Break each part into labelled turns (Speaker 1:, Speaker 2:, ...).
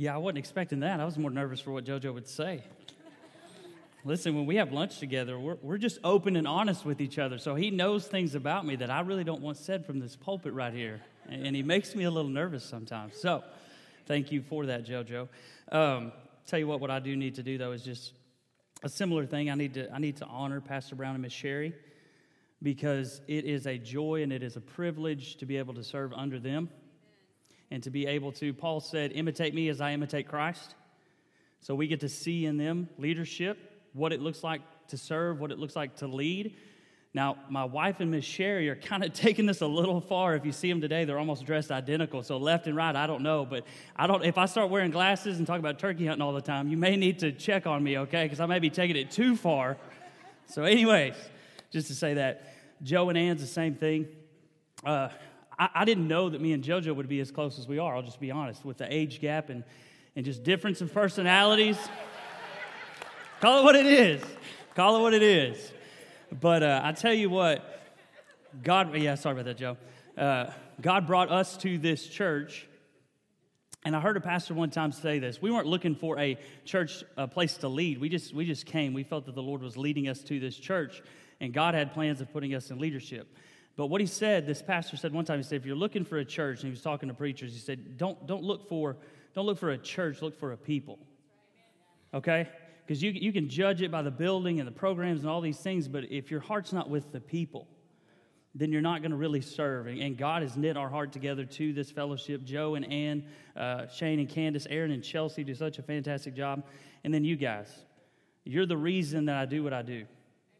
Speaker 1: Yeah, I wasn't expecting that. I was more nervous for what JoJo would say. Listen, when we have lunch together, we're, we're just open and honest with each other. So he knows things about me that I really don't want said from this pulpit right here. And, and he makes me a little nervous sometimes. So thank you for that, JoJo. Um, tell you what, what I do need to do, though, is just a similar thing. I need to, I need to honor Pastor Brown and Miss Sherry because it is a joy and it is a privilege to be able to serve under them and to be able to, Paul said, imitate me as I imitate Christ. So we get to see in them leadership what it looks like to serve, what it looks like to lead. Now, my wife and Miss Sherry are kind of taking this a little far. If you see them today, they're almost dressed identical. So left and right, I don't know, but I don't. If I start wearing glasses and talk about turkey hunting all the time, you may need to check on me, okay? Because I may be taking it too far. So, anyways, just to say that, Joe and Ann's the same thing. Uh, I, I didn't know that me and JoJo would be as close as we are. I'll just be honest with the age gap and and just difference of personalities. Call it what it is. Call it what it is. But uh, I tell you what, God, yeah, sorry about that, Joe. Uh, God brought us to this church. And I heard a pastor one time say this. We weren't looking for a church a place to lead. We just, we just came. We felt that the Lord was leading us to this church, and God had plans of putting us in leadership. But what he said, this pastor said one time, he said, if you're looking for a church, and he was talking to preachers, he said, don't, don't, look, for, don't look for a church, look for a people. Okay? Because you, you can judge it by the building and the programs and all these things, but if your heart's not with the people, then you're not going to really serve. And, God has knit our heart together to this fellowship. Joe and Ann, uh, Shane and Candace, Aaron and Chelsea do such a fantastic job. And then you guys, you're the reason that I do what I do,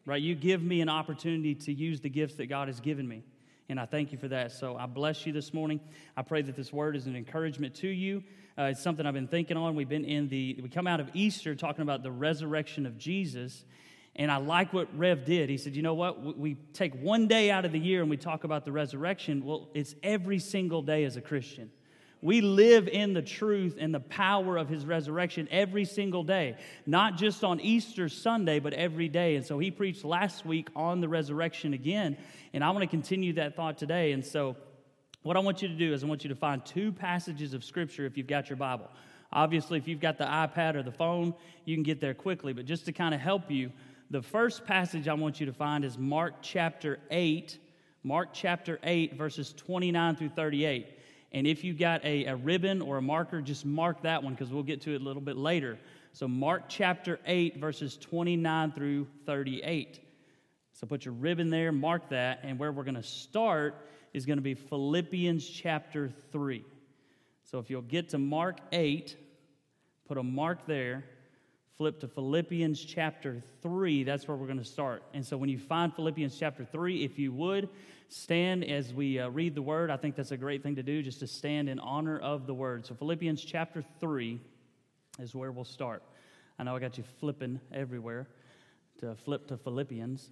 Speaker 1: right? You give me an opportunity to use the gifts that God has given me. And I thank you for that. So I bless you this morning. I pray that this word is an encouragement to you. Uh, it's something I've been thinking on. We've been in the, we come out of Easter talking about the resurrection of Jesus. And I like what Rev did. He said, you know what? We take one day out of the year and we talk about the resurrection. Well, it's every single day as a Christian. We live in the truth and the power of his resurrection every single day, not just on Easter Sunday, but every day. And so he preached last week on the resurrection again. And I want to continue that thought today. And so what I want you to do is I want you to find two passages of Scripture if you've got your Bible. Obviously, if you've got the iPad or the phone, you can get there quickly. But just to kind of help you, the first passage I want you to find is Mark chapter 8, Mark chapter 8, verses 29 through 38. And if you've got a, a ribbon or a marker, just mark that one because we'll get to it a little bit later. So, Mark chapter 8, verses 29 through 38. So, put your ribbon there, mark that. And where we're going to start is going to be Philippians chapter 3. So if you'll get to Mark 8, put a mark there, flip to Philippians chapter 3, that's where we're going to start. And so when you find Philippians chapter 3, if you would, stand as we uh, read the word. I think that's a great thing to do, just to stand in honor of the word. So Philippians chapter 3 is where we'll start. I know I got you flipping everywhere to flip to Philippians.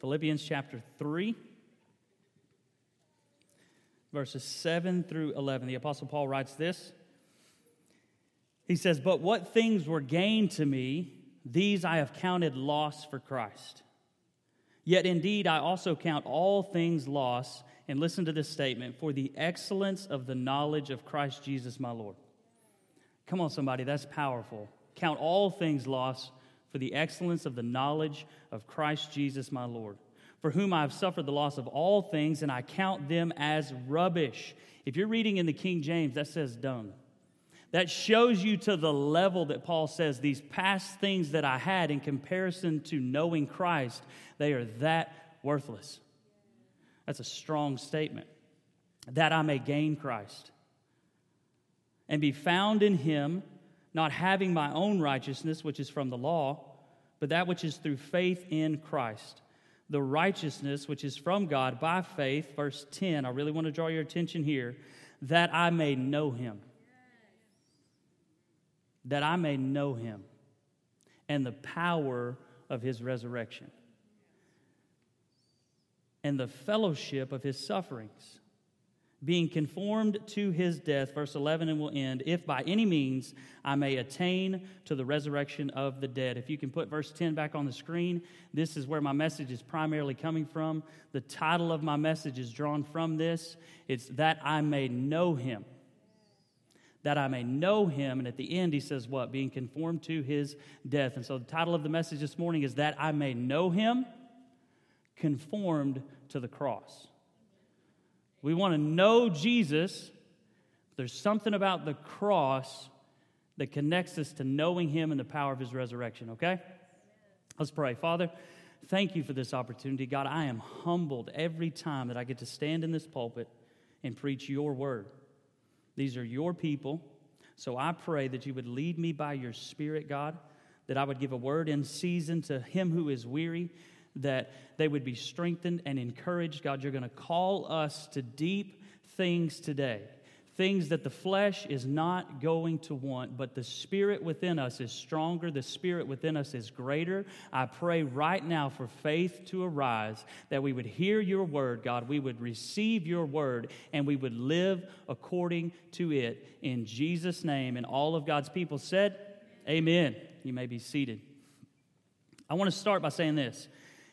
Speaker 1: Philippians chapter 3, verses 7 through 11. The Apostle Paul writes this. He says, But what things were gained to me, these I have counted loss for Christ. Yet indeed, I also count all things loss, and listen to this statement, for the excellence of the knowledge of Christ Jesus my Lord. Come on, somebody, that's powerful. Count all things lost for the excellence of the knowledge of Christ Jesus my Lord, for whom I have suffered the loss of all things, and I count them as rubbish. If you're reading in the King James, that says dung. That shows you to the level that Paul says these past things that I had in comparison to knowing Christ, they are that worthless. That's a strong statement. That I may gain Christ and be found in him not having my own righteousness, which is from the law, but that which is through faith in Christ. The righteousness which is from God by faith, verse 10. I really want to draw your attention here that I may know him. That I may know him and the power of his resurrection and the fellowship of his sufferings being conformed to his death, verse 11, and we'll end, if by any means I may attain to the resurrection of the dead. If you can put verse 10 back on the screen, this is where my message is primarily coming from. The title of my message is drawn from this it's that I may know him that I may know him. And at the end, he says, What? Being conformed to his death. And so the title of the message this morning is That I May Know Him, Conformed to the Cross. We want to know Jesus. There's something about the cross that connects us to knowing him and the power of his resurrection, okay? Let's pray. Father, thank you for this opportunity. God, I am humbled every time that I get to stand in this pulpit and preach your word. These are your people. So I pray that you would lead me by your Spirit, God, that I would give a word in season to him who is weary, that they would be strengthened and encouraged. God, you're going to call us to deep things today things that the flesh is not going to want, but the spirit within us is stronger, the spirit within us is greater. I pray right now for faith to arise, that we would hear your word, God, we would receive your word, and we would live according to it. In Jesus' name, and all of God's people said, Amen. You may be seated. I want to start by saying this.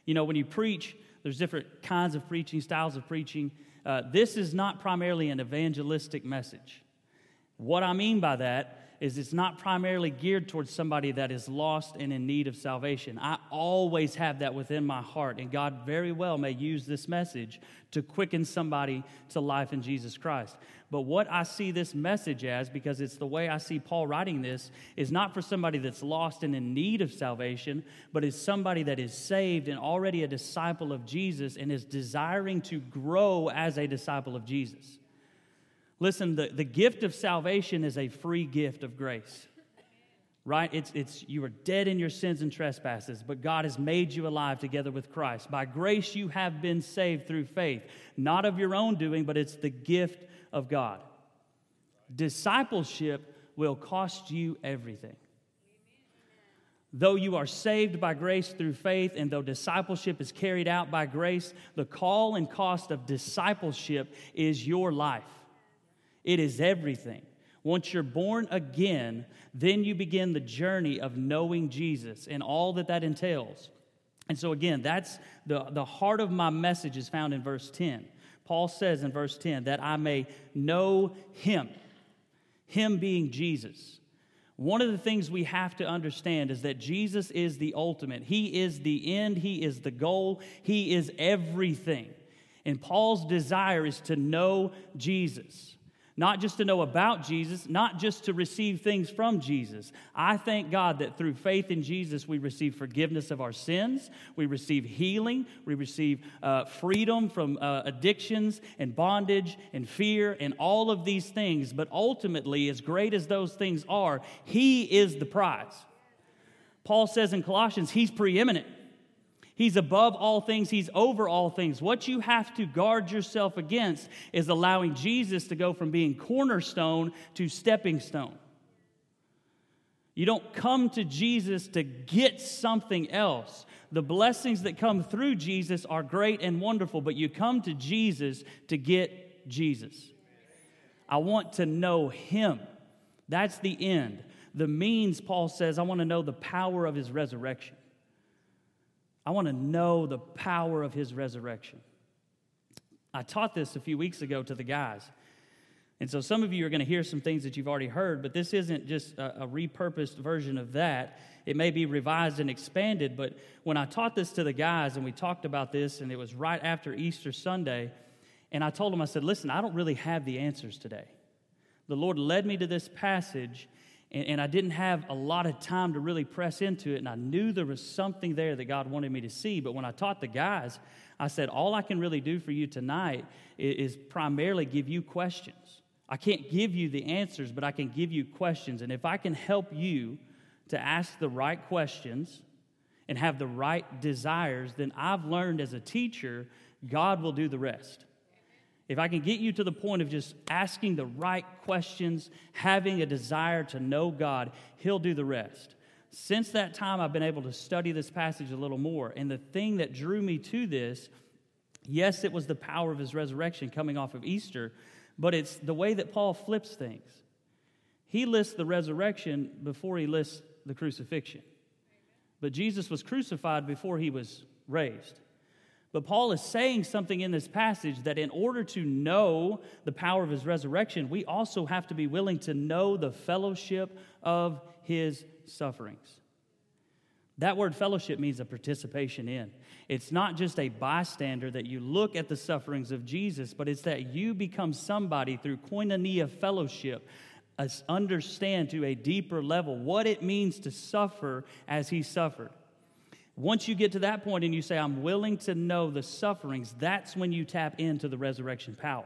Speaker 1: You know, when you preach, there's different kinds of preaching, styles of preaching. Uh, this is not primarily an evangelistic message. What I mean by that is it's not primarily geared towards somebody that is lost and in need of salvation. I always have that within my heart, and God very well may use this message to quicken somebody to life in Jesus Christ. But what I see this message as, because it's the way I see Paul writing this, is not for somebody that's lost and in need of salvation, but is somebody that is saved and already a disciple of Jesus and is desiring to grow as a disciple of Jesus. Listen, the, the gift of salvation is a free gift of grace. Right? It's, it's you are dead in your sins and trespasses, but God has made you alive together with Christ. By grace you have been saved through faith, not of your own doing, but it's the gift of God. Discipleship will cost you everything. Though you are saved by grace through faith, and though discipleship is carried out by grace, the call and cost of discipleship is your life. It is everything. Once you're born again, then you begin the journey of knowing Jesus and all that that entails. And so, again, that's the, the heart of my message is found in verse 10. Paul says in verse 10 that I may know him, him being Jesus. One of the things we have to understand is that Jesus is the ultimate. He is the end, He is the goal, He is everything. And Paul's desire is to know Jesus not just to know about Jesus, not just to receive things from Jesus. I thank God that through faith in Jesus, we receive forgiveness of our sins, we receive healing, we receive uh, freedom from uh, addictions and bondage and fear and all of these things. But ultimately, as great as those things are, He is the prize. Paul says in Colossians, He's preeminent. He's above all things, He's over all things. What you have to guard yourself against is allowing Jesus to go from being cornerstone to stepping stone. You don't come to Jesus to get something else. The blessings that come through Jesus are great and wonderful, but you come to Jesus to get Jesus. I want to know Him. That's the end. The means, Paul says, I want to know the power of His resurrection. I want to know the power of his resurrection. I taught this a few weeks ago to the guys. And so some of you are going to hear some things that you've already heard, but this isn't just a, a, repurposed version of that. It may be revised and expanded, but when I taught this to the guys and we talked about this, and it was right after Easter Sunday, and I told them, I said, listen, I don't really have the answers today. The Lord led me to this passage, and, and, I didn't have a lot of time to really press into it. And I knew there was something there that God wanted me to see. But when I taught the guys, I said, All I can really do for you tonight is, is primarily give you questions. I can't give you the answers, but I can give you questions. And if I can help you to ask the right questions and have the right desires, then I've learned as a teacher, God will do the rest. If I can get you to the point of just asking the right questions, having a desire to know God, He'll do the rest. Since that time, I've been able to study this passage a little more. And the thing that drew me to this, yes, it was the power of His resurrection coming off of Easter, but it's the way that Paul flips things. He lists the resurrection before he lists the crucifixion. But Jesus was crucified before he was raised. But Paul is saying something in this passage that in order to know the power of his resurrection, we also have to be willing to know the fellowship of his sufferings. That word fellowship means a participation in. It's not just a bystander that you look at the sufferings of Jesus, but it's that you become somebody through koinonia fellowship, understand to a deeper level what it means to suffer as he suffered. Once you get to that point and you say, I'm willing to know the sufferings, that's when you tap into the resurrection power.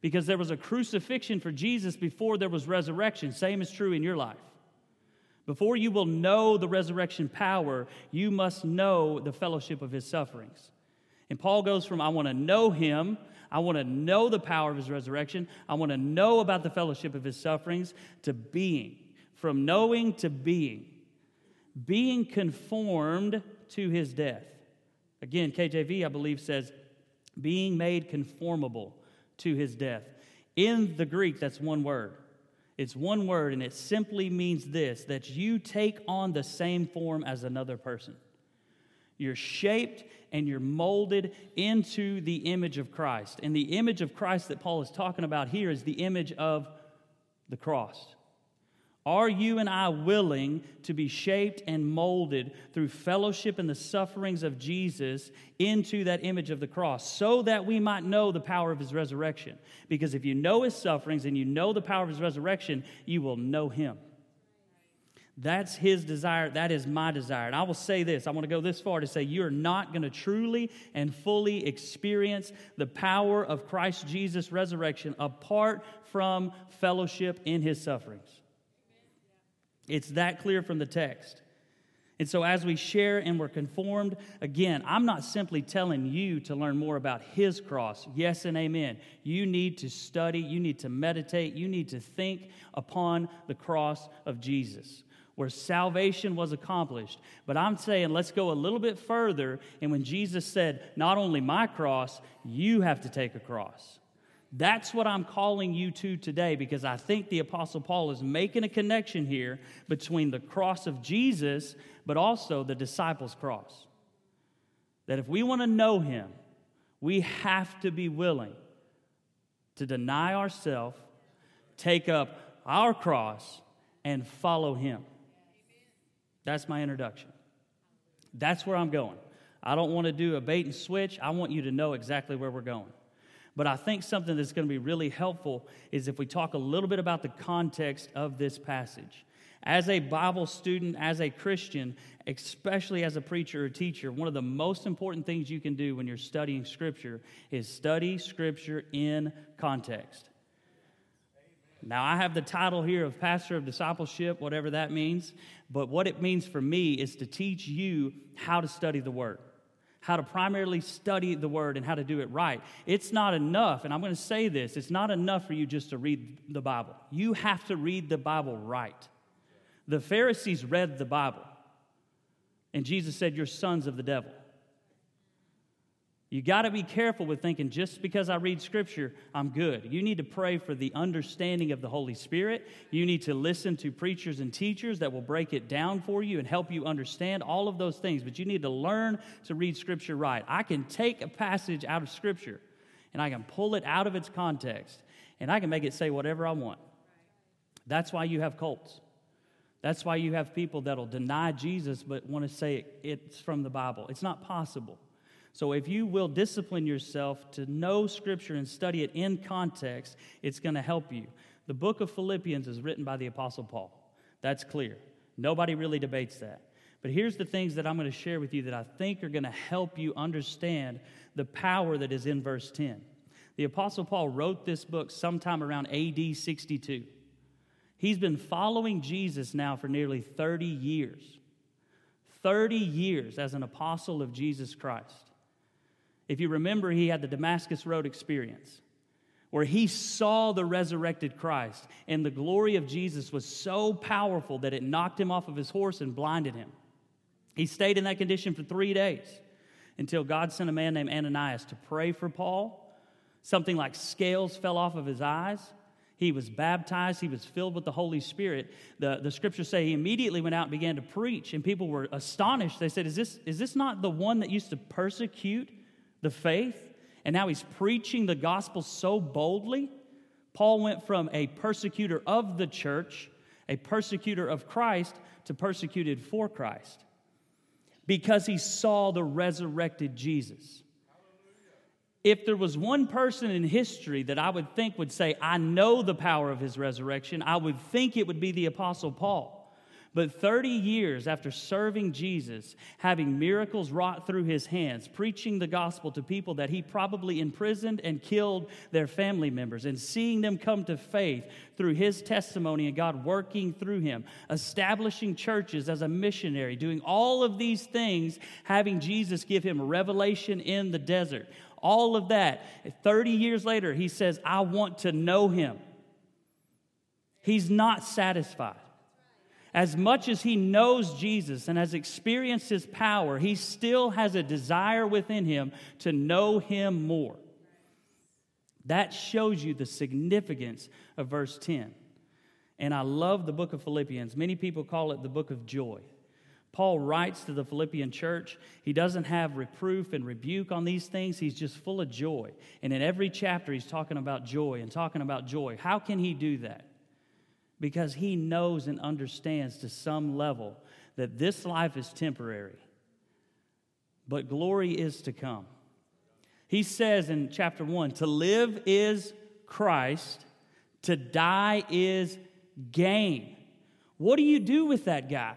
Speaker 1: Because there was a crucifixion for Jesus before there was resurrection. Same is true in your life. Before you will know the resurrection power, you must know the fellowship of his sufferings. And Paul goes from, I want to know him, I want to know the power of his resurrection, I want to know about the fellowship of his sufferings, to being. From knowing to being. Being conformed to his death. Again, KJV, I believe, says, being made conformable to his death. In the Greek, that's one word. It's one word, and it simply means this that you take on the same form as another person. You're shaped and you're molded into the image of Christ. And the image of Christ that Paul is talking about here is the image of the cross. Are you and I willing to be shaped and molded through fellowship in the sufferings of Jesus into that image of the cross so that we might know the power of his resurrection? Because if you know his sufferings and you know the power of his resurrection, you will know him. That's his desire. That is my desire. And I will say this I want to go this far to say you're not going to truly and fully experience the power of Christ Jesus' resurrection apart from fellowship in his sufferings. It's that clear from the text. And so, as we share and we're conformed, again, I'm not simply telling you to learn more about His cross. Yes and amen. You need to study, you need to meditate, you need to think upon the cross of Jesus, where salvation was accomplished. But I'm saying, let's go a little bit further. And when Jesus said, Not only my cross, you have to take a cross. That's what I'm calling you to today because I think the Apostle Paul is making a connection here between the cross of Jesus, but also the disciples' cross. That if we want to know him, we have to be willing to deny ourselves, take up our cross, and follow him. That's my introduction. That's where I'm going. I don't want to do a bait and switch. I want you to know exactly where we're going. But I think something that's going to be really helpful is if we talk a little bit about the context of this passage. As a Bible student, as a Christian, especially as a preacher or teacher, one of the most important things you can do when you're studying Scripture is study Scripture in context. Now, I have the title here of Pastor of Discipleship, whatever that means, but what it means for me is to teach you how to study the Word how to primarily study the word and how to do it right. It's not enough, and I'm going to say this it's not enough for you just to read the Bible. You have to read the Bible right. The Pharisees read the Bible, and Jesus said, You're sons of the devil. You got to be careful with thinking just because I read scripture, I'm good. You need to pray for the understanding of the Holy Spirit. You need to listen to preachers and teachers that will break it down for you and help you understand all of those things. But you need to learn to read scripture right. I can take a passage out of scripture and I can pull it out of its context and I can make it say whatever I want. That's why you have cults. That's why you have people that'll deny Jesus but want to say it's from the Bible. It's not possible. So, if you will discipline yourself to know Scripture and study it in context, it's going to help you. The book of Philippians is written by the Apostle Paul. That's clear. Nobody really debates that. But here's the things that I'm going to share with you that I think are going to help you understand the power that is in verse 10. The Apostle Paul wrote this book sometime around AD 62. He's been following Jesus now for nearly 30 years. 30 years as an apostle of Jesus Christ. If you remember, he had the Damascus Road experience where he saw the resurrected Christ, and the glory of Jesus was so powerful that it knocked him off of his horse and blinded him. He stayed in that condition for three days until God sent a man named Ananias to pray for Paul. Something like scales fell off of his eyes. He was baptized. He was filled with the Holy Spirit. The, the scriptures say he immediately went out and began to preach, and people were astonished. They said, Is this, is this not the one that used to persecute the faith, and now he's preaching the gospel so boldly. Paul went from a persecutor of the church, a persecutor of Christ, to persecuted for Christ because he saw the resurrected Jesus. If there was one person in history that I would think would say, I know the power of his resurrection, I would think it would be the Apostle Paul. But 30 years after serving Jesus, having miracles wrought through his hands, preaching the gospel to people that he probably imprisoned and killed their family members, and seeing them come to faith through his testimony and God working through him, establishing churches as a missionary, doing all of these things, having Jesus give him revelation in the desert. All of that. 30 years later, he says, I want to know him. He's not satisfied. As much as he knows Jesus and has experienced his power, he still has a desire within him to know him more. That shows you the significance of verse 10. And I love the book of Philippians. Many people call it the book of joy. Paul writes to the Philippian church. He doesn't have reproof and rebuke on these things. He's just full of joy. And in every chapter, he's talking about joy and talking about joy. How can he do that? Because he knows and understands to some level that this life is temporary, but glory is to come. He says in chapter 1 to live is Christ, to die is gain. What do you do with that guy?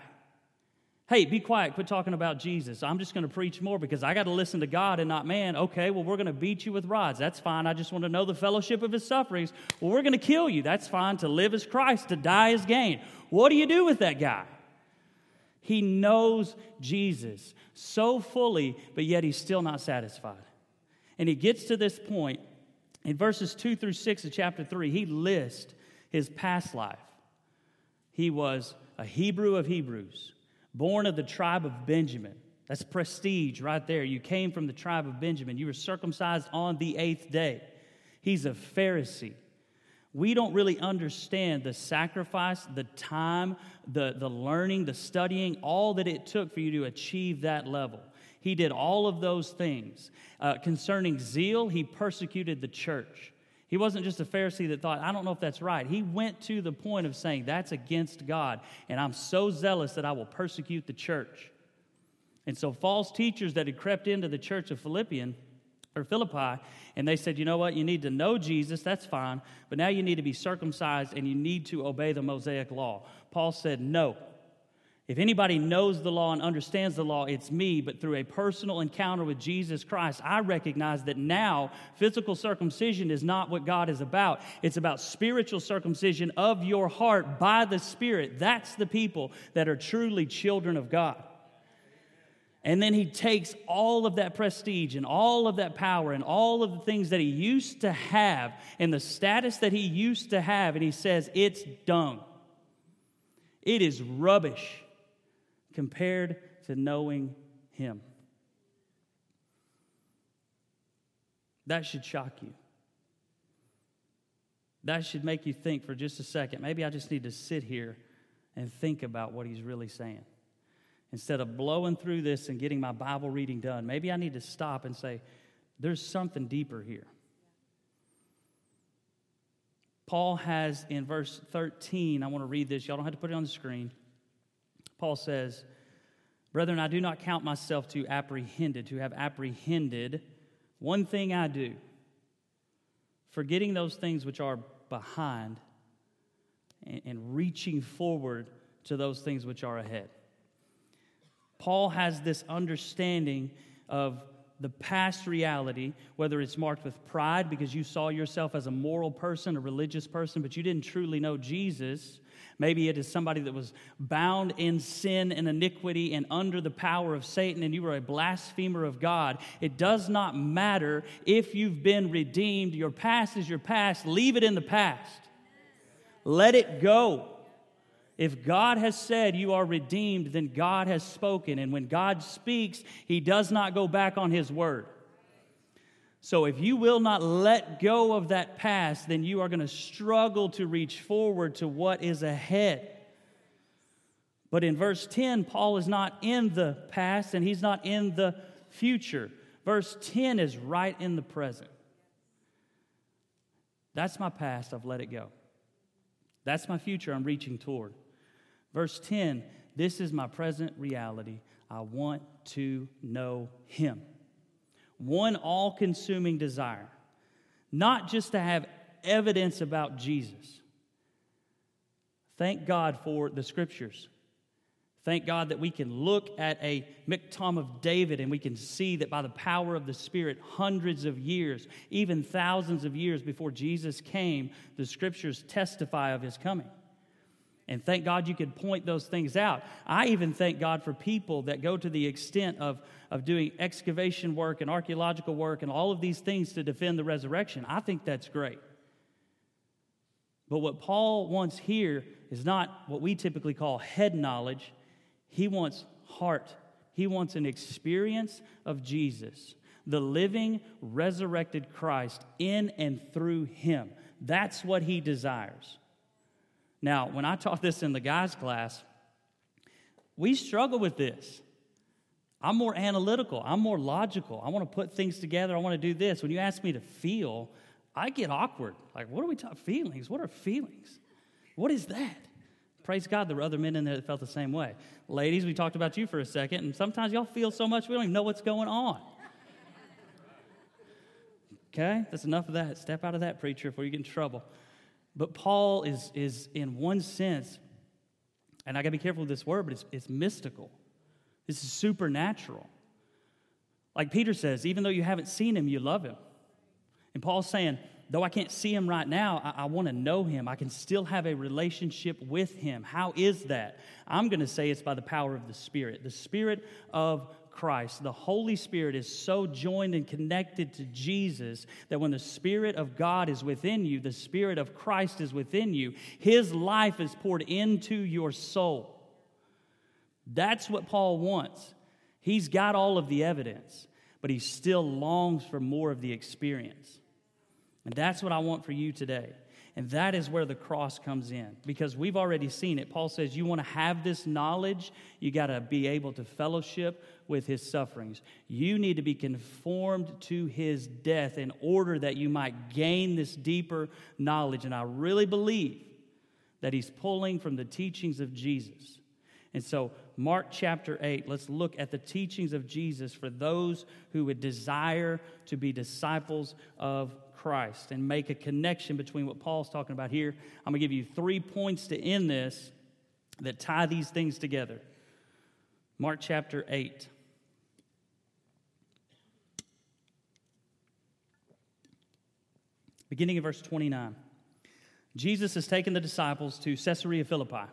Speaker 1: Hey, be quiet, quit talking about Jesus. I'm just going to preach more because I got to listen to God and not man. Okay, well, we're going to beat you with rods. That's fine. I just want to know the fellowship of his sufferings. Well, we're going to kill you. That's fine. To live as Christ, to die as gain. What do you do with that guy? He knows Jesus so fully, but yet he's still not satisfied. And he gets to this point in verses 2 through 6 of chapter 3. He lists his past life. He was a Hebrew of Hebrews born of the tribe of Benjamin. That's prestige right there. You came from the tribe of Benjamin. You were circumcised on the eighth day. He's a Pharisee. We don't really understand the sacrifice, the time, the, the learning, the studying, all that it took for you to achieve that level. He did all of those things. Uh, concerning zeal, he persecuted the church. He wasn't just a Pharisee that thought, I don't know if that's right. He went to the point of saying, That's against God, and I'm so zealous that I will persecute the church. And so, false teachers that had crept into the church of Philippian or Philippi, and they said, You know what? You need to know Jesus, that's fine, but now you need to be circumcised and you need to obey the Mosaic law. Paul said, No. If anybody knows the law and understands the law, it's me. But through a personal encounter with Jesus Christ, I recognize that now physical circumcision is not what God is about. It's about spiritual circumcision of your heart by the Spirit. That's the people that are truly children of God. And then he takes all of that prestige and all of that power and all of the things that he used to have and the status that he used to have, and he says, It's dung. It is rubbish compared to knowing Him. That should shock you. That should make you think for just a second. Maybe I just need to sit here and think about what he's really saying. Instead of blowing through this and getting my Bible reading done, maybe I need to stop and say, there's something deeper here. Paul has in verse 13, I want to read this. Y'all don't have to put it on the screen. Paul says, Brethren, I do not count myself to apprehended, to have apprehended. One thing I do, forgetting those things which are behind and, and reaching forward to those things which are ahead. Paul has this understanding of the past reality, whether it's marked with pride because you saw yourself as a moral person, a religious person, but you didn't truly know Jesus, Maybe it is somebody that was bound in sin and iniquity and under the power of Satan, and you were a blasphemer of God. It does not matter if you've been redeemed. Your past is your past. Leave it in the past. Let it go. If God has said you are redeemed, then God has spoken. And when God speaks, he does not go back on his word. So, if you will not let go of that past, then you are going to struggle to reach forward to what is ahead. But in verse 10, Paul is not in the past and he's not in the future. Verse 10 is right in the present. That's my past, I've let it go. That's my future, I'm reaching toward. Verse 10 this is my present reality. I want to know Him. One all consuming desire, not just to have evidence about Jesus. Thank God for the scriptures. Thank God that we can look at a Miktam of David and we can see that by the power of the Spirit, hundreds of years, even thousands of years before Jesus came, the scriptures testify of his coming. And thank God you could point those things out. I even thank God for people that go to the extent of, of doing excavation work and archaeological work and all of these things to defend the resurrection. I think that's great. But what Paul wants here is not what we typically call head knowledge, he wants heart. He wants an experience of Jesus, the living, resurrected Christ in and through him. That's what he desires. Now, when I taught this in the guys' class, we struggle with this. I'm more analytical, I'm more logical. I want to put things together, I want to do this. When you ask me to feel, I get awkward. Like, what are we talking? Feelings? What are feelings? What is that? Praise God, there were other men in there that felt the same way. Ladies, we talked about you for a second, and sometimes y'all feel so much we don't even know what's going on. Okay, that's enough of that. Step out of that, preacher, before you get in trouble. But Paul is, is in one sense, and I got to be careful with this word, but it's, it's mystical. This is supernatural. Like Peter says, even though you haven't seen him, you love him. And Paul's saying, though I can't see him right now, I, I want to know him. I can still have a relationship with him. How is that? I'm going to say it's by the power of the Spirit, the Spirit of Christ. The Holy Spirit is so joined and connected to Jesus that when the Spirit of God is within you, the Spirit of Christ is within you, His life is poured into your soul. That's what Paul wants. He's got all of the evidence, but he still longs for more of the experience. And that's what I want for you today. And that is where the cross comes in because we've already seen it. Paul says, You want to have this knowledge, you got to be able to fellowship with his sufferings. You need to be conformed to his death in order that you might gain this deeper knowledge. And I really believe that he's pulling from the teachings of Jesus. And so, Mark chapter 8, let's look at the teachings of Jesus for those who would desire to be disciples of Christ and make a connection between what Paul's talking about here. I'm going to give you three points to end this that tie these things together. Mark chapter 8. Beginning of verse 29. Jesus has taken the disciples to Caesarea Philippi.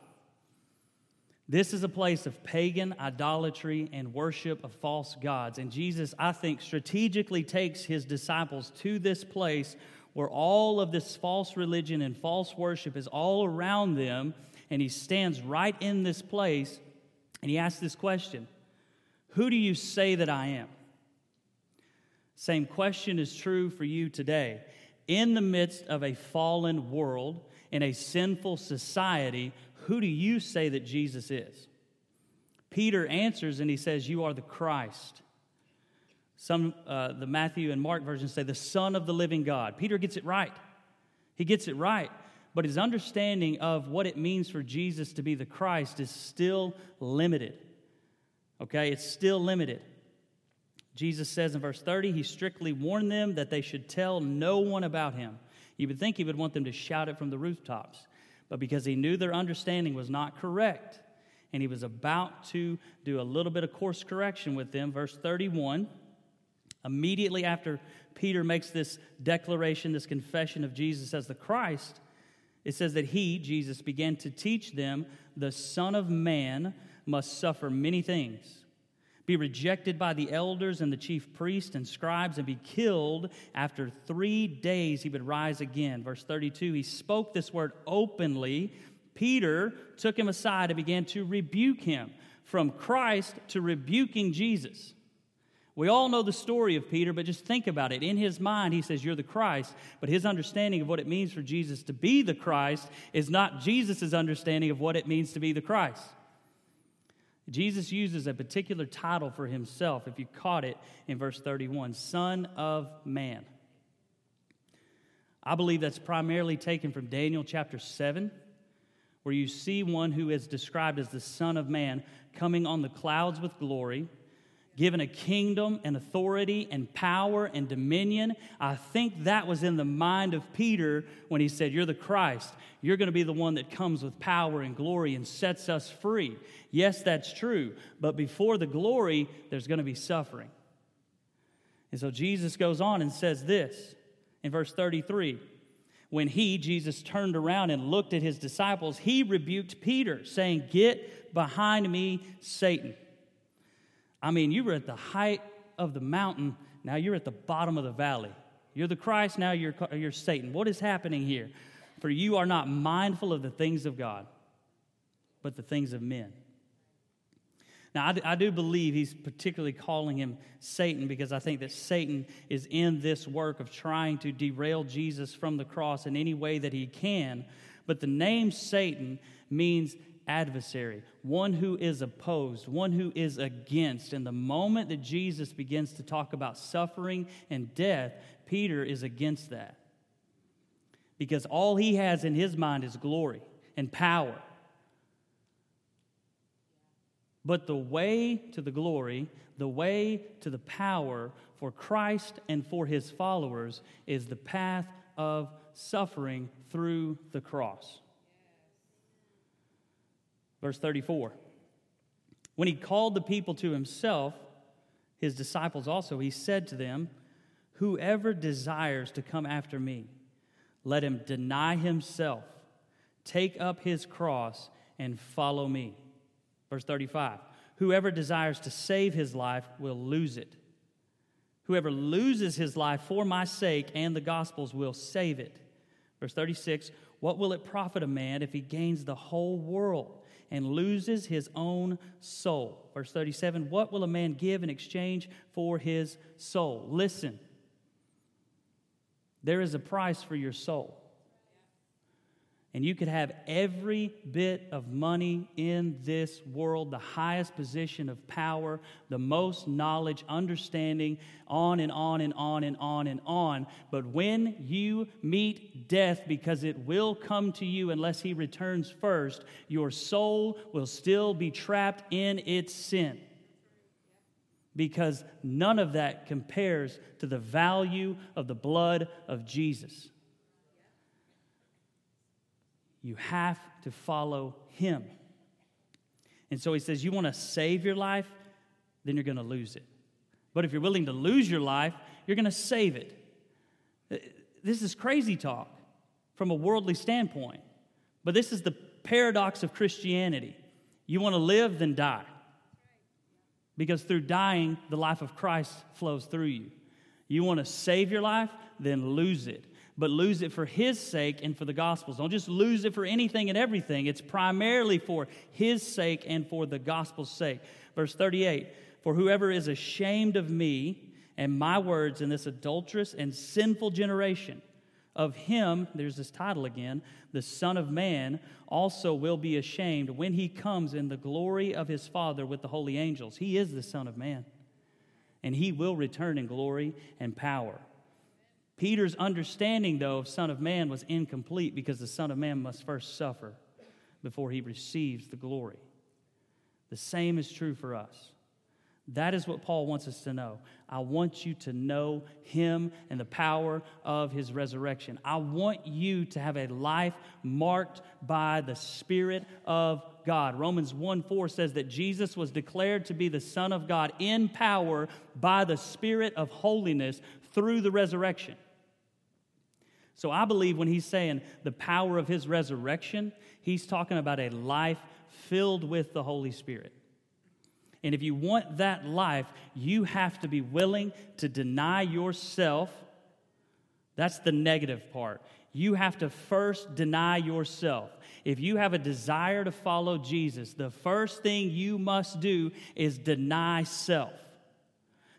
Speaker 1: This is a place of pagan idolatry and worship of false gods. And Jesus, I think, strategically takes his disciples to this place where all of this false religion and false worship is all around them. And he stands right in this place and he asks this question Who do you say that I am? Same question is true for you today. In the midst of a fallen world, in a sinful society, who do you say that Jesus is? Peter answers and he says, You are the Christ. Some, uh, the Matthew and Mark versions say, The Son of the living God. Peter gets it right. He gets it right. But his understanding of what it means for Jesus to be the Christ is still limited. Okay? It's still limited. Jesus says in verse 30, he strictly warned them that they should tell no one about him. You would think he would want them to shout it from the rooftops but because he knew their understanding was not correct, and he was about to do a little bit of course correction with them, verse 31, immediately after Peter makes this declaration, this confession of Jesus as the Christ, it says that he, Jesus, began to teach them the Son of Man must suffer many things be rejected by the elders and the chief priests and scribes, and be killed. After three days, he would rise again. Verse 32, he spoke this word openly. Peter took him aside and began to rebuke him. From Christ to rebuking Jesus. We all know the story of Peter, but just think about it. In his mind, he says, You're the Christ, but his understanding of what it means for Jesus to be the Christ is not Jesus' understanding of what it means to be the Christ. Jesus uses a particular title for himself, if you caught it in verse 31 Son of Man. I believe that's primarily taken from Daniel chapter 7, where you see one who is described as the Son of Man coming on the clouds with glory given a kingdom and authority and power and dominion. I think that was in the mind of Peter when he said, You're the Christ. You're going to be the one that comes with power and glory and sets us free. Yes, that's true. But before the glory, there's going to be suffering. And so Jesus goes on and says this in verse 33. When he, Jesus, turned around and looked at his disciples, he rebuked Peter, saying, Get behind me, Satan. I mean, you were at the height of the mountain, now you're at the bottom of the valley. You're the Christ, now you're, you're Satan. What is happening here? For you are not mindful of the things of God, but the things of men. Now, I, I do believe he's particularly calling him Satan because I think that Satan is in this work of trying to derail Jesus from the cross in any way that he can. But the name Satan means adversary, one who is opposed, one who is against. And the moment that Jesus begins to talk about suffering and death, Peter is against that. Because all he has in his mind is glory and power. But the way to the glory, the way to the power for Christ and for his followers is the path of suffering through the cross. Verse 34. When he called the people to himself, his disciples also, he said to them, Whoever desires to come after me, let him deny himself, take up his cross, and follow me. Verse 35 Whoever desires to save his life will lose it. Whoever loses his life for my sake and the gospel's will save it. Verse 36 What will it profit a man if he gains the whole world and loses his own soul. Verse 37 What will a man give in exchange for his soul? Listen, there is a price for your soul and you could have every bit of money in this world, the highest position of power, the most knowledge, understanding, on and on and on and on and on. But when you meet death, because it will come to you unless he returns first, your soul will still be trapped in its sin. Because none of that compares to the value of the blood of Jesus. You have to follow him. And so he says, You want to save your life? Then you're going to lose it. But if you're willing to lose your life, you're going to save it. Uh, this is crazy talk from a worldly standpoint. But this is the paradox of Christianity. You want to live, then die. Because through dying, the life of Christ flows through you. You want to save your life, then lose it but lose it for His sake and for the gospel's. Don't just lose it for anything and everything. It's primarily for His sake and for the gospel's sake. Verse 38 For whoever is ashamed of me and my words in this adulterous and sinful generation, of him, there's this title again, the Son of Man, also will be ashamed when he comes in the glory of his Father with the holy angels. He is the Son of Man, and he will return in glory and power. Peter's understanding, though, of Son of Man was incomplete because the Son of Man must first suffer before he receives the glory. The same is true for us. That is what Paul wants us to know. I want you to know him and the power of his resurrection. I want you to have a life marked by the Spirit of God. Romans 1 4 says that Jesus was declared to be the Son of God in power by the Spirit of holiness through the resurrection. So I believe when he's saying the power of his resurrection, he's talking about a life filled with the Holy Spirit. And if you want that life, you have to be willing to deny yourself. That's the negative part. You have to first deny yourself. If you have a desire to follow Jesus, the first thing you must do is deny self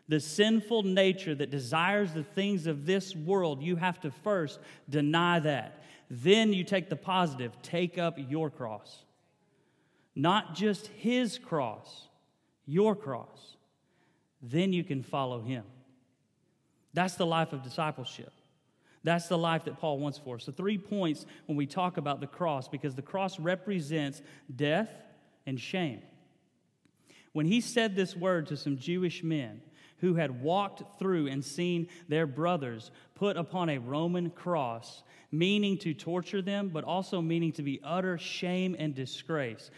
Speaker 1: the sinful nature that desires the things of this world, you have to first deny that. Then you take the positive, take up your cross. not just his cross, your cross, then you can follow him. That's the life of discipleship. That's the life that Paul wants for us. So, three points when we talk about the cross, because the cross represents death and shame. When he said this word to some Jewish men who had walked through and seen their brothers put upon a Roman cross, meaning to torture them, but also meaning to be utter shame and disgrace.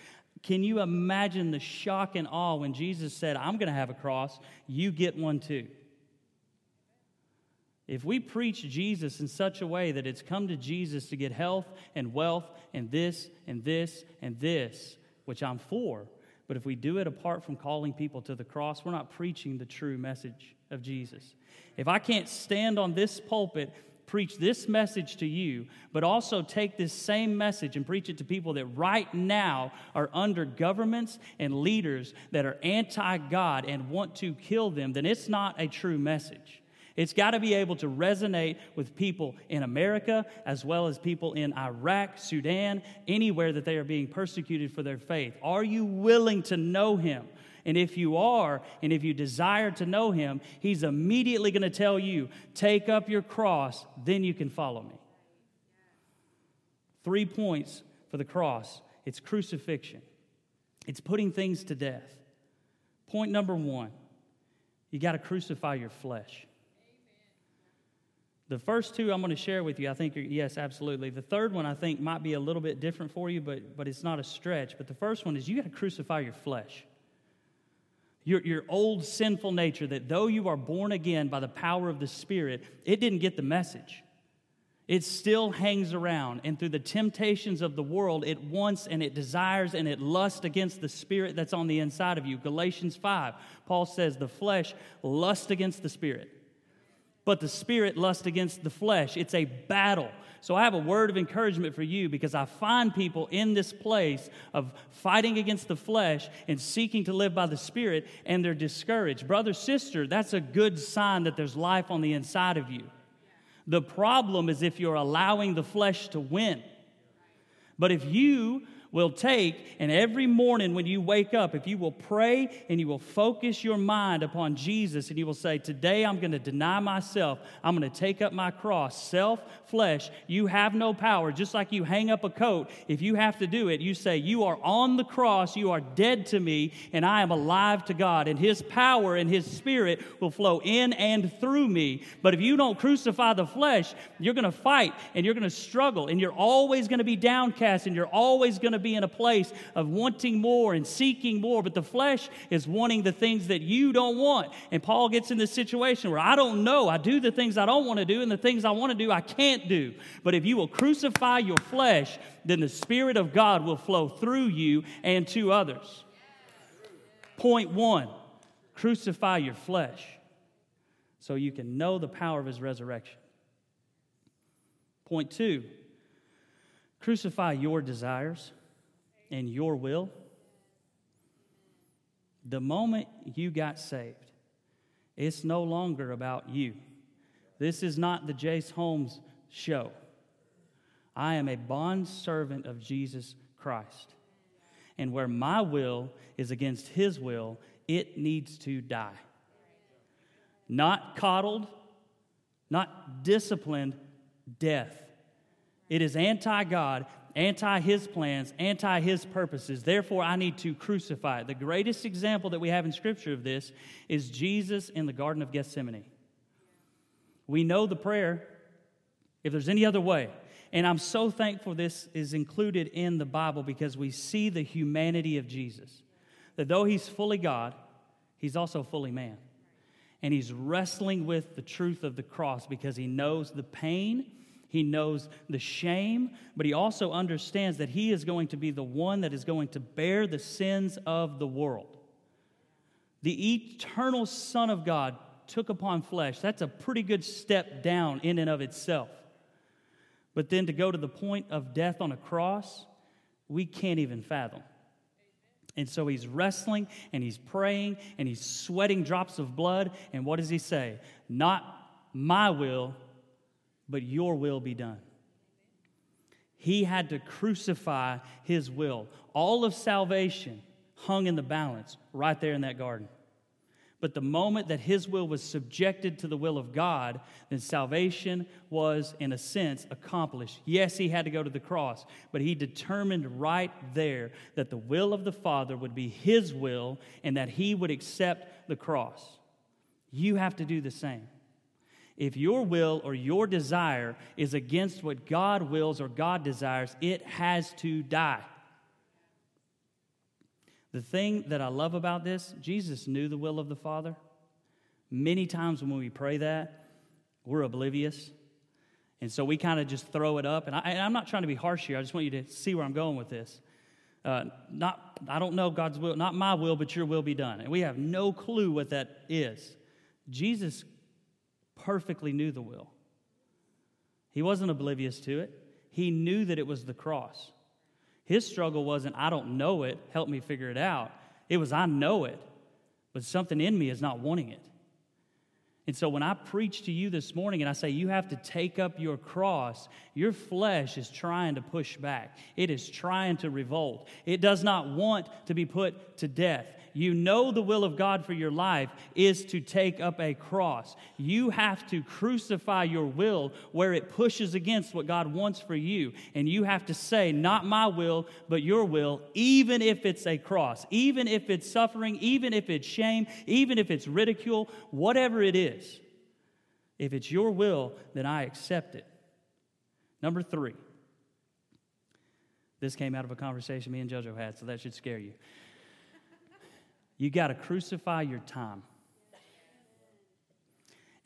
Speaker 1: Can you imagine the shock and awe when Jesus said, I'm going to have a cross, you get one too? If we preach Jesus in such a way that it's come to Jesus to get health and wealth and this and this and this, which I'm for, but if we do it apart from calling people to the cross, we're not preaching the true message of Jesus. If I can't stand on this pulpit, preach this message to you, but also take this same message and preach it to people that right now are under governments and leaders that are anti God and want to kill them, then it's not a true message. It's got to be able to resonate with people in America as well as people in Iraq, Sudan, anywhere that they are being persecuted for their faith. Are you willing to know Him? And if you are, and if you desire to know Him, He's immediately going to tell you, take up your cross, then you can follow me. Three points for the cross it's crucifixion, it's putting things to death. Point number one you got to crucify your flesh. The first two I'm going to share with you, I think, yes, absolutely. The third one I think might be a little bit different for you, but, but it's not a stretch. But the first one is you got to crucify your flesh. Your, your old sinful nature, that though you are born again by the power of the Spirit, it didn't get the message. It still hangs around, and through the temptations of the world, it wants and it desires and it lusts against the spirit that's on the inside of you. Galatians 5, Paul says, The flesh lusts against the spirit but the spirit lusts against the flesh. It's a battle. So I have a word of encouragement for you because I find people in this place of fighting against the flesh and seeking to live by the spirit and they're discouraged. Brother, sister, that's a good sign that there's life on the inside of you. The problem is if you're allowing the flesh to win. But if you will take, and every morning when you wake up, if you will pray and you will focus your mind upon Jesus and you will say, Today I'm going to deny myself, I'm going to take up my cross, self, flesh, you have no power. Just like you hang up a coat, if you have to do it, you say, You are on the cross, you are dead to me, and I am alive to God. And His power and His Spirit will flow in and through me. But if you don't crucify the flesh, you're going to fight and you're going to struggle and you're always going to be downcast and you're always going to be in a place of wanting more and seeking more, but the flesh is wanting the things that you don't want. And Paul gets in this situation where I don't know. I do the things I don't want to do, and the things I want to do, I can't do. But if you will crucify your flesh, then the Spirit of God will flow through you and to others. Point one crucify your flesh so you can know the power of his resurrection. Point two, crucify your desires and your will. The moment you got saved, it's no longer about you. This is not the Jace Holmes show. I am a bond servant of Jesus Christ. And where my will is against his will, it needs to die. Not coddled, not disciplined, death. It is anti God anti his plans, anti his purposes. Therefore, I need to crucify. The greatest example that we have in Scripture of this is Jesus in the Garden of Gethsemane. We know the prayer, if there's any other way. And I'm so thankful this is included in the Bible because we see the humanity of Jesus. That though he's fully God, he's also fully man. And he's wrestling with the truth of the cross because he knows the pain he knows the shame, but he also understands that he is going to be the one that is going to bear the sins of the world. The eternal Son of God took upon flesh. That's a pretty good step down in and of itself. But then to go to the point of death on a cross, we can't even fathom. And so he's wrestling and he's praying and he's sweating drops of blood. And what does he say? Not my will, but your will be done. He had to crucify his will. All of salvation hung in the balance right there in that garden. But the moment that his will was subjected to the will of God, then salvation was, in a sense, accomplished. Yes, he had to go to the cross, but he determined right there that the will of the Father would be his will and that he would accept the cross. You have to do the same. If your will or your desire is against what God wills or God desires, it has to die. The thing that I love about this, Jesus knew the will of the Father. Many times when we pray that, we're oblivious. And so we kind of just throw it up. And, I, am not trying to be harsh here. I just want you to see where I'm going with this. Uh, not, I don't know God's will, not my will, but your will be done. And we have no clue what that is. Jesus perfectly knew the will. He wasn't oblivious to it, he knew that it was the cross. His struggle wasn't, I don't know it, help me figure it out. It was, I know it, but something in me is not wanting it. And so when I preach to you this morning and I say you have to take up your cross, your flesh is trying to push back. It is trying to revolt. It does not want to be put to death you know the will of God for your life is to take up a cross. You have to crucify your will where it pushes against what God wants for you. And you have to say, Not my will, but your will, even if it's a cross, even if it's suffering, even if it's shame, even if it's ridicule, whatever it is. If it's your will, then I accept it. Number three. This came out of a conversation me and JoJo had, so that should scare you. You got to crucify your time.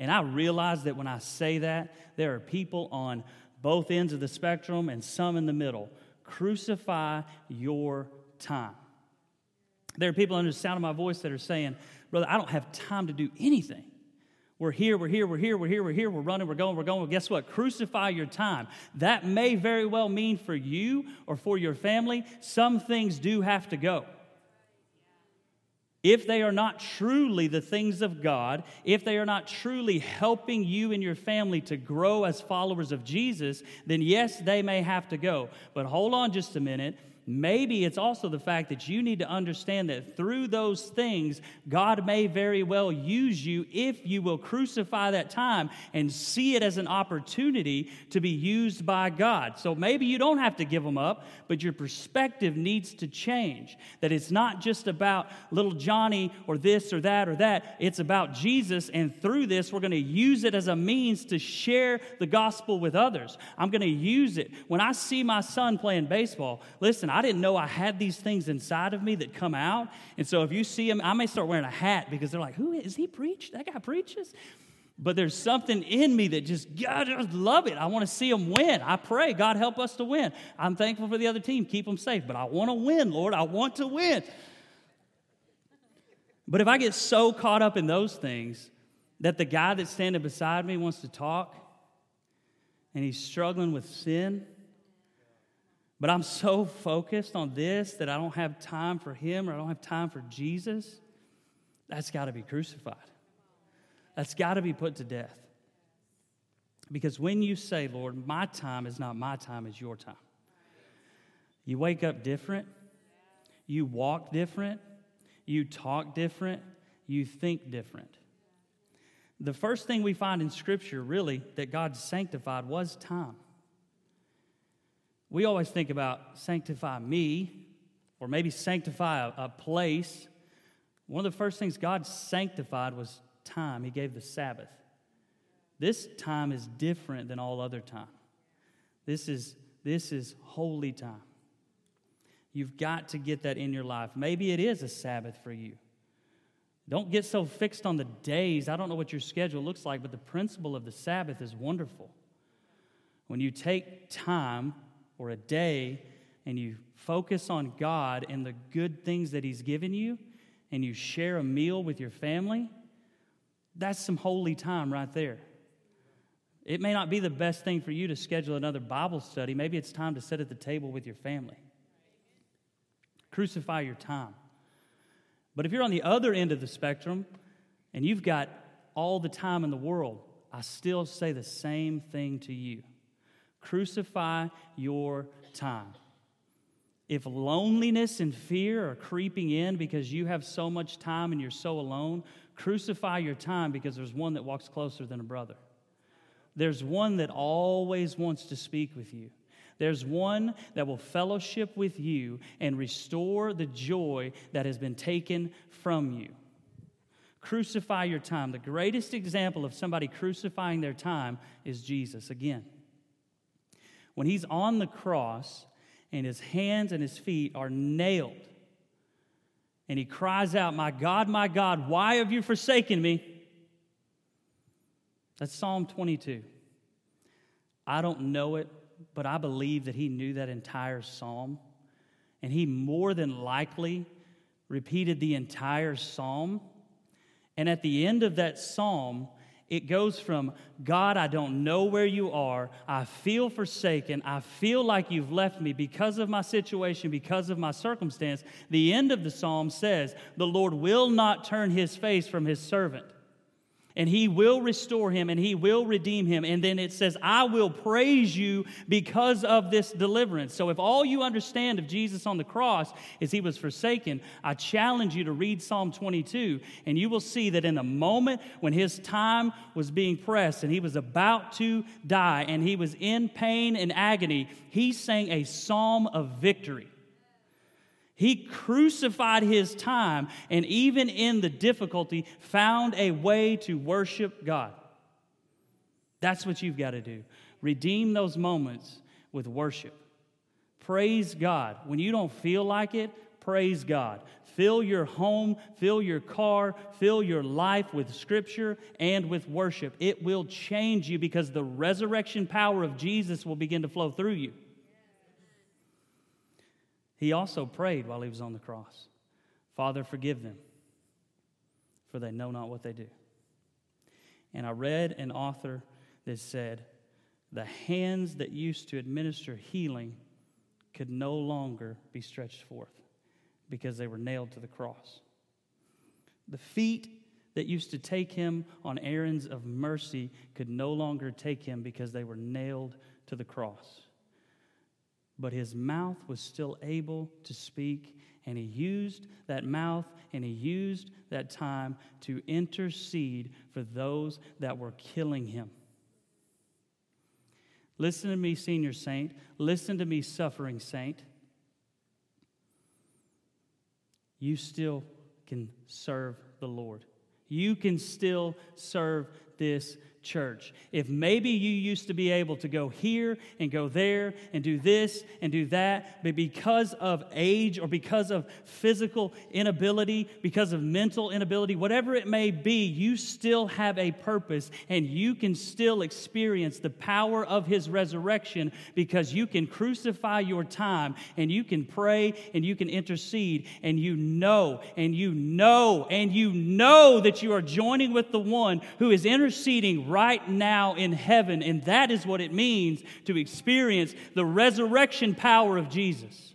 Speaker 1: And I realize that when I say that, there are people on both ends of the spectrum and some in the middle. Crucify your time. There are people under the sound of my voice that are saying, Brother, I don't have time to do anything. We're here, we're here, we're here, we're here, we're here, we're running, we're going, we're going. Well, guess what? Crucify your time. That may very well mean for you or for your family, some things do have to go if they are not truly the things of God, if they are not truly helping you and your family to grow as followers of Jesus, then yes, they may have to go. But hold on just a minute. Maybe it's also the fact that you need to understand that through those things, God may very well use you if you will crucify that time and see it as an opportunity to be used by God. So maybe you don't have to give them up, but your perspective needs to change. That it's not just about little Johnny or this or that or that, it's about Jesus, and through this, we're going to use it as a means to share the gospel with others. I'm going to use it. When I see my son playing baseball, listen, I didn't know I had these things inside of me that come out. And so if you see him, I may start wearing a hat because they're like, who is he preach? That guy preaches? But there's something in me that just, God, I just love it. I want to see them win. I pray, God, help us to win. I'm thankful for the other team. Keep them safe. But I want to win, Lord. I want to win. But if I get so caught up in those things that the guy that's standing beside me wants to talk and he's struggling with sin, but I'm so focused on this that I don't have time for him or I don't have time for Jesus. That's got to be crucified. That's got to be put to death. Because when you say, Lord, my time is not my time, it's your time, you wake up different, you walk different, you talk different, you think different. The first thing we find in Scripture, really, that God sanctified was time. We always think about sanctify me or maybe sanctify a, a place. One of the first things God sanctified was time. He gave the Sabbath. This time is different than all other time. This is, this is holy time. You've got to get that in your life. Maybe it is a Sabbath for you. Don't get so fixed on the days. I don't know what your schedule looks like, but the principle of the Sabbath is wonderful. When you take time or a day and you focus on God and the good things that He's given you, and you share a meal with your family, that's some holy time right there. It may not be the best thing for you to schedule another Bible study. Maybe it's time to sit at the table with your family. Crucify your time. But if you're on the other end of the spectrum and you've got all the time in the world, I still say the same thing to you Crucify your time. If loneliness and fear are creeping in because you have so much time and you're so alone, crucify your time because there's one that walks closer than a brother. There's one that always wants to speak with you. There's one that will fellowship with you and restore the joy that has been taken from you. Crucify your time. The greatest example of somebody crucifying their time is Jesus again. When he's on the cross and his hands and his feet are nailed, and he cries out, My God, my God, why have you forsaken me? That's Psalm 22. I don't know it, but I believe that he knew that entire psalm. And he more than likely repeated the entire psalm. And at the end of that psalm, it goes from, God, I don't know where you are. I feel forsaken. I feel like you've left me because of my situation, because of my circumstance. The end of the psalm says, The Lord will not turn his face from his servant and he will restore him and he will redeem him. And then it says, I will praise you because of this deliverance. So, if all you understand of Jesus on the cross is he was forsaken, I challenge you to read Psalm 22, and you will see that in the moment when his time was being pressed and he was about to die and he was in pain and agony, he sang a psalm of victory. He crucified his time and, even in the difficulty, found a way to worship God. That's what you've got to do. Redeem those moments with worship. Praise God. When you don't feel like it, praise God. Fill your home, fill your car, fill your life with scripture and with worship. It will change you because the resurrection power of Jesus will begin to flow through you. He also prayed while he was on the cross Father, forgive them, for they know not what they do. And I read an author that said, The hands that used to administer healing could no longer be stretched forth because they were nailed to the cross. The feet that used to take him on errands of mercy could no longer take him because they were nailed to the cross but his mouth was still able to speak, and he used that mouth and he used that time to intercede for those that were killing him. Listen to me, senior saint. Listen to me, suffering saint. You still can serve the Lord. You can still serve this church. If maybe you used to be able to go here and go there and do this and do that, but because of age or because of physical inability, because of mental inability, whatever it may be, you still have a purpose and you can still experience the power of His resurrection because you can crucify your time and you can pray and you can intercede and you know and you know and you know that you are joining with the one who is interceding right now in heaven. And that is what it means to experience the resurrection power of Jesus.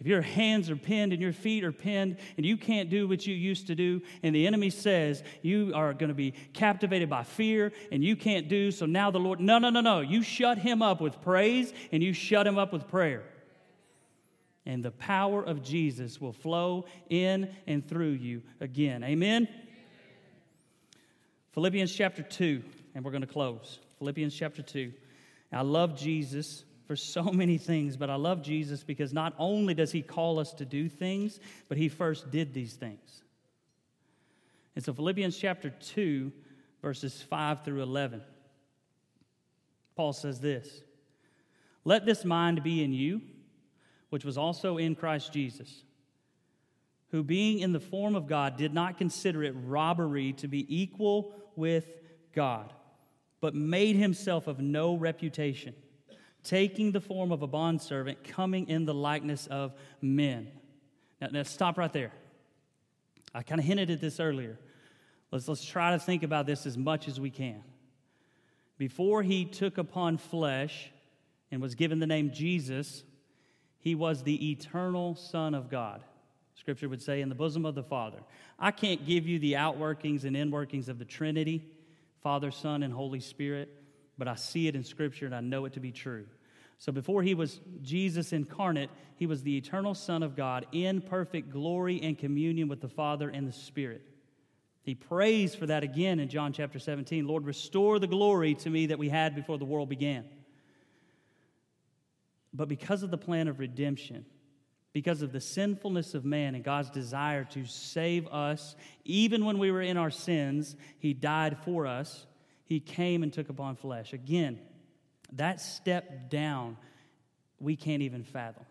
Speaker 1: If your hands are pinned and your feet are pinned and you can't do what you used to do, and the enemy says you are going to be captivated by fear and you can't do, so now the Lord, no, no, no, no. You shut him up with praise and you shut him up with prayer. And the power of Jesus will flow in and through you again. Amen. Philippians chapter 2, and we're going to close. Philippians chapter 2. I love Jesus for so many things, but I love Jesus because not only does he call us to do things, but he first did these things. And so, Philippians chapter 2, verses 5 through 11, Paul says this Let this mind be in you, which was also in Christ Jesus who, being in the form of God, did not consider it robbery to be equal with God, but made himself of no reputation, taking the form of a bondservant, coming in the likeness of men. Now, now stop right there. I kind of hinted at this earlier. Let's, let's try to think about this as much as we can. Before he took upon flesh and was given the name Jesus, he was the eternal Son of God. Scripture would say, in the bosom of the Father. I can't give you the outworkings and inworkings of the Trinity, Father, Son, and Holy Spirit, but I see it in Scripture and I know it to be true. So before he was Jesus incarnate, he was the eternal Son of God in perfect glory and communion with the Father and the Spirit. He prays for that again in John chapter 17 Lord, restore the glory to me that we had before the world began. But because of the plan of redemption, because of the sinfulness of man and God's desire to save us, even when we were in our sins, He died for us. He came and took upon flesh. Again, that step down, we can't even fathom.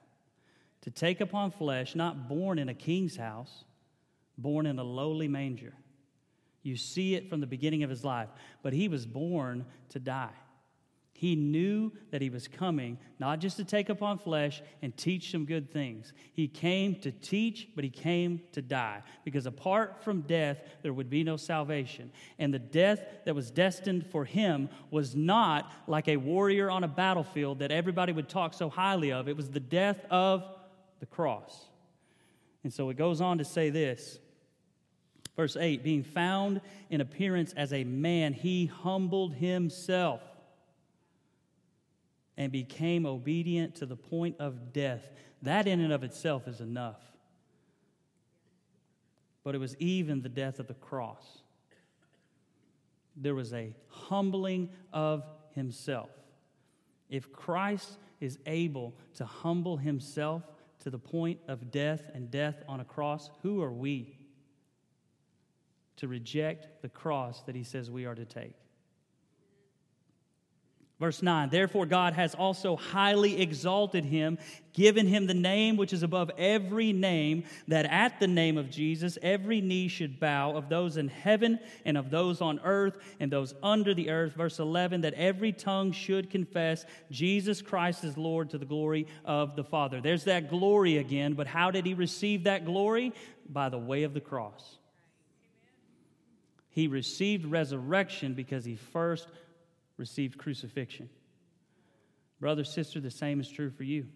Speaker 1: To take upon flesh, not born in a king's house, born in a lowly manger. You see it from the beginning of his life, but he was born to die. He knew that he was coming not just to take upon flesh and teach some good things. He came to teach, but he came to die. Because apart from death, there would be no salvation. And the death that was destined for him was not like a warrior on a battlefield that everybody would talk so highly of. It was the death of the cross. And so it goes on to say this. Verse 8 being found in appearance as a man, he humbled himself and became obedient to the point of death. That, in and of itself, is enough. But it was even the death of the cross. There was a humbling of himself. If Christ is able to humble himself to the point of death and death on a cross, who are we to reject the cross that he says we are to take? Verse 9, therefore God has also highly exalted him, given him the name which is above every name, that at the name of Jesus every knee should bow of those in heaven and of those on earth and those under the earth. Verse 11, that every tongue should confess Jesus Christ is Lord to the glory of the Father. There's that glory again, but how did he receive that glory? By the way of the cross. He received resurrection because he first received crucifixion. Brother, sister, the same is true for you.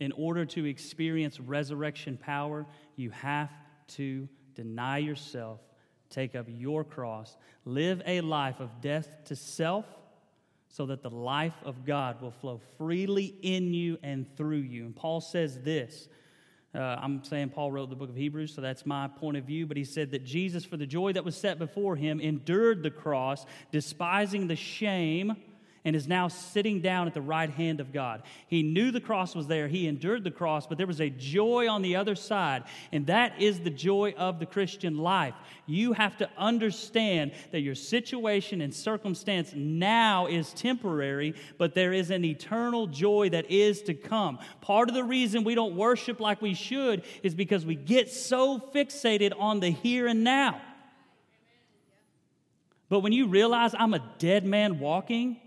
Speaker 1: In order to experience resurrection power, you have to deny yourself, take up your cross, live a life of death to self so that the life of God will flow freely in you and through you. And Paul says this uh, I'm saying Paul wrote the book of Hebrews, so that's my point of view. But he said that Jesus, for the joy that was set before him, endured the cross, despising the shame and is now sitting down at the right hand of God. He knew the cross was there, he endured the cross, but there was a joy on the other side, and that is the joy of the Christian life. You have to understand that your situation and circumstance now is temporary, but there is an eternal joy that is to come. Part of the reason we don't worship like we should is because we get so fixated on the here and now. But when you realize I'm a dead man walking,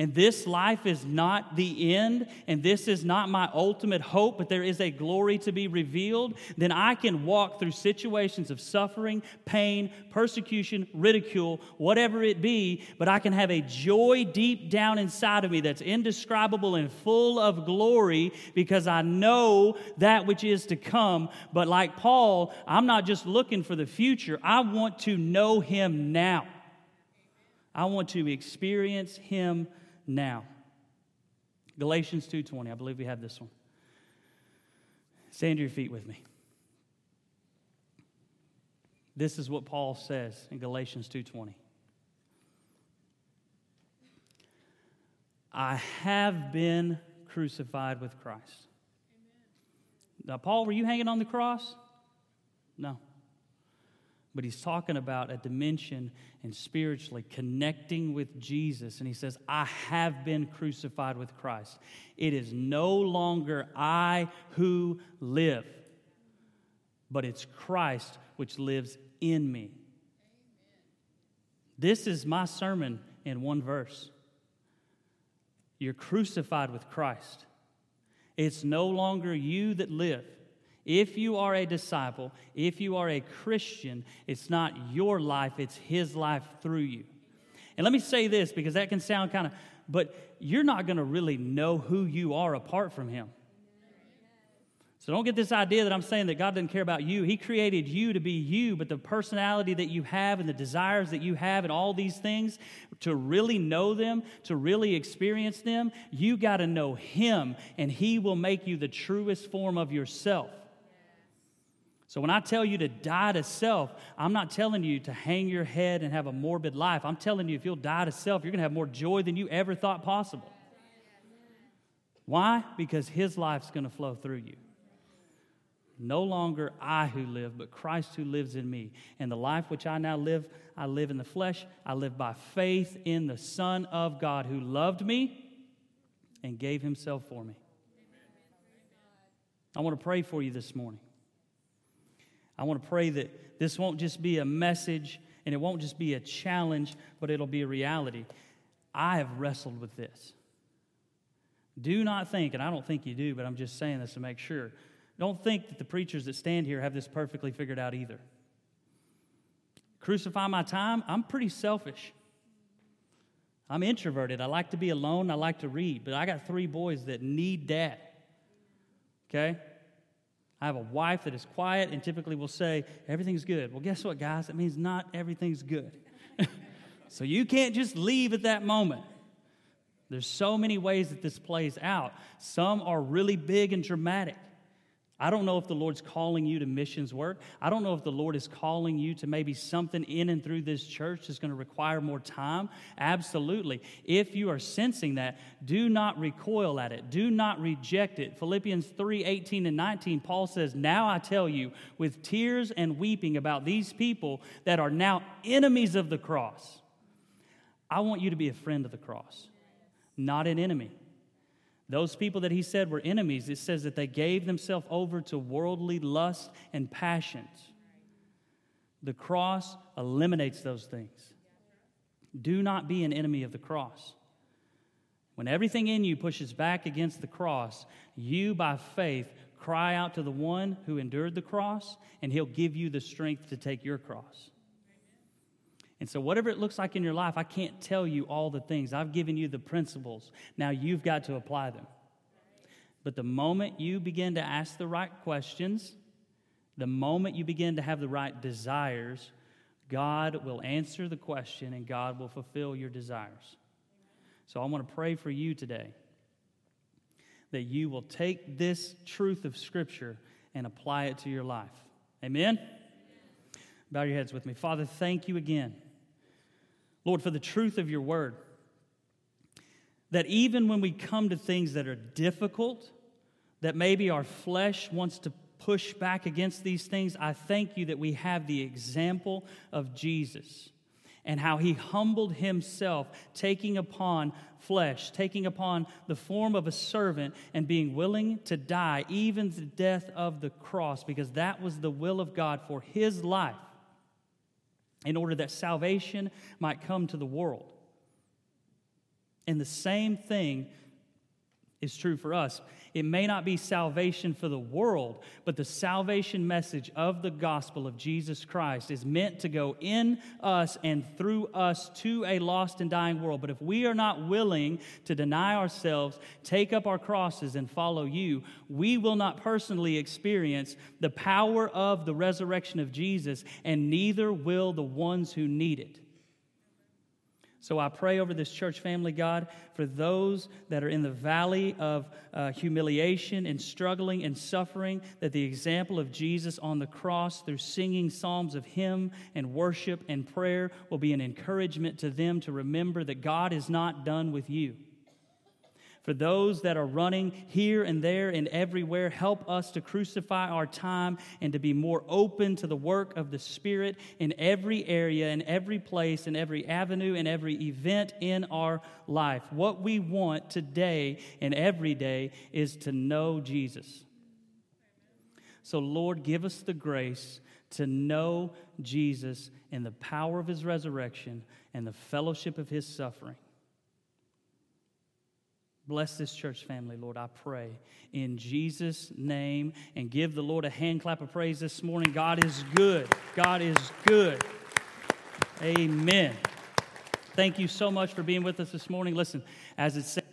Speaker 1: and this life is not the end, and this is not my ultimate hope, but there is a glory to be revealed, then I can walk through situations of suffering, pain, persecution, ridicule, whatever it be, but I can have a joy deep down inside of me that's indescribable and full of glory because I know that which is to come. But like Paul, I'm not just looking for the future, I want to know him now. I want to experience him now. Galatians 2:20. I believe we have this one. Stand to your feet with me. This is what Paul says in Galatians 2:20. I have been crucified with Christ. Amen. Now, Paul, were you hanging on the cross? No but he's talking about a dimension and spiritually connecting with Jesus. And he says, I have been crucified with Christ. It is no longer I who live, but it's Christ which lives in me. This is my sermon in one verse. You're crucified with Christ. It's no longer you that live if you are a disciple, if you are a Christian, it's not your life, it's His life through you. And let me say this because that can sound kind of, but you're not going to really know who you are apart from Him. So don't get this idea that I'm saying that God doesn't care about you. He created you to be you, but the personality that you have and the desires that you have and all these things, to really know them, to really experience them, you got to know Him, and He will make you the truest form of yourself. So when I tell you to die to self, I'm not telling you to hang your head and have a morbid life. I'm telling you if you'll die to self, you're going to have more joy than you ever thought possible. Why? Because His life's going to flow through you. No longer I who live, but Christ who lives in me. And the life which I now live, I live in the flesh. I live by faith in the Son of God who loved me and gave himself for me. I want to pray for you this morning. I want to pray that this won't just be a message and it won't just be a challenge, but it'll be a reality. I have wrestled with this. Do not think, and I don't think you do, but I'm just saying this to make sure don't think that the preachers that stand here have this perfectly figured out either. Crucify my time, I'm pretty selfish. I'm introverted. I like to be alone. I like to read, but I got three boys that need dad. Okay? I have a wife that is quiet and typically will say, Everything's good. Well, guess what, guys? It means not everything's good. so you can't just leave at that moment. There's so many ways that this plays out. Some are really big and dramatic. I don't know if the Lord's calling you to missions work. I don't know if the Lord is calling you to maybe something in and through this church that's going to require more time. Absolutely. If you are sensing that, do not recoil at it. Do not reject it. Philippians 3 18 and 19, Paul says, Now I tell you, with tears and weeping about these people that are now enemies of the cross. I want you to be a friend of the cross, not an enemy. Those people that he said were enemies, it says that they gave themselves over to worldly lust and passions. The cross eliminates those things. Do not be an enemy of the cross. When everything in you pushes back against the cross, you by faith cry out to the one who endured the cross, and he'll give you the strength to take your cross. And so, whatever it looks like in your life, I can't tell you all the things. I've given you the principles. Now you've got to apply them. But the moment you begin to ask the right questions, the moment you begin to have the right desires, God will answer the question and God will fulfill your desires. So, I want to pray for you today that you will take this truth of Scripture and apply it to your life. Amen? Bow your heads with me. Father, thank you again Lord, for the truth of your word. That even when we come to things that are difficult, that maybe our flesh wants to push back against these things, I thank you that we have the example of Jesus and how he humbled himself, taking upon flesh, taking upon the form of a servant, and being willing to die, even the death of the cross, because that was the will of God for his life in order that salvation might come to the world. And the same thing is true for us. It may not be salvation for the world, but the salvation message of the gospel of Jesus Christ is meant to go in us and through us to a lost and dying world. But if we are not willing to deny ourselves, take up our crosses, and follow you, we will not personally experience the power of the resurrection of Jesus, and neither will the ones who need it. So I pray over this church family, God, for those that are in the valley of uh, humiliation and struggling and suffering, that the example of Jesus on the cross through singing psalms of hymn and worship and prayer will be an encouragement to them to remember that God is not done with you for those that are running here and there and everywhere. Help us to crucify our time and to be more open to the work of the Spirit in every area, in every place, in every avenue, in every event in our life. What we want today and every day is to know Jesus. So, Lord, give us the grace to know Jesus in the power of his resurrection and the fellowship of his suffering. Bless this church family, Lord, I pray in Jesus' name. And give the Lord a hand clap of praise this morning. God is good. God is good. Amen. Thank you so much for being with us this morning. Listen, as it says,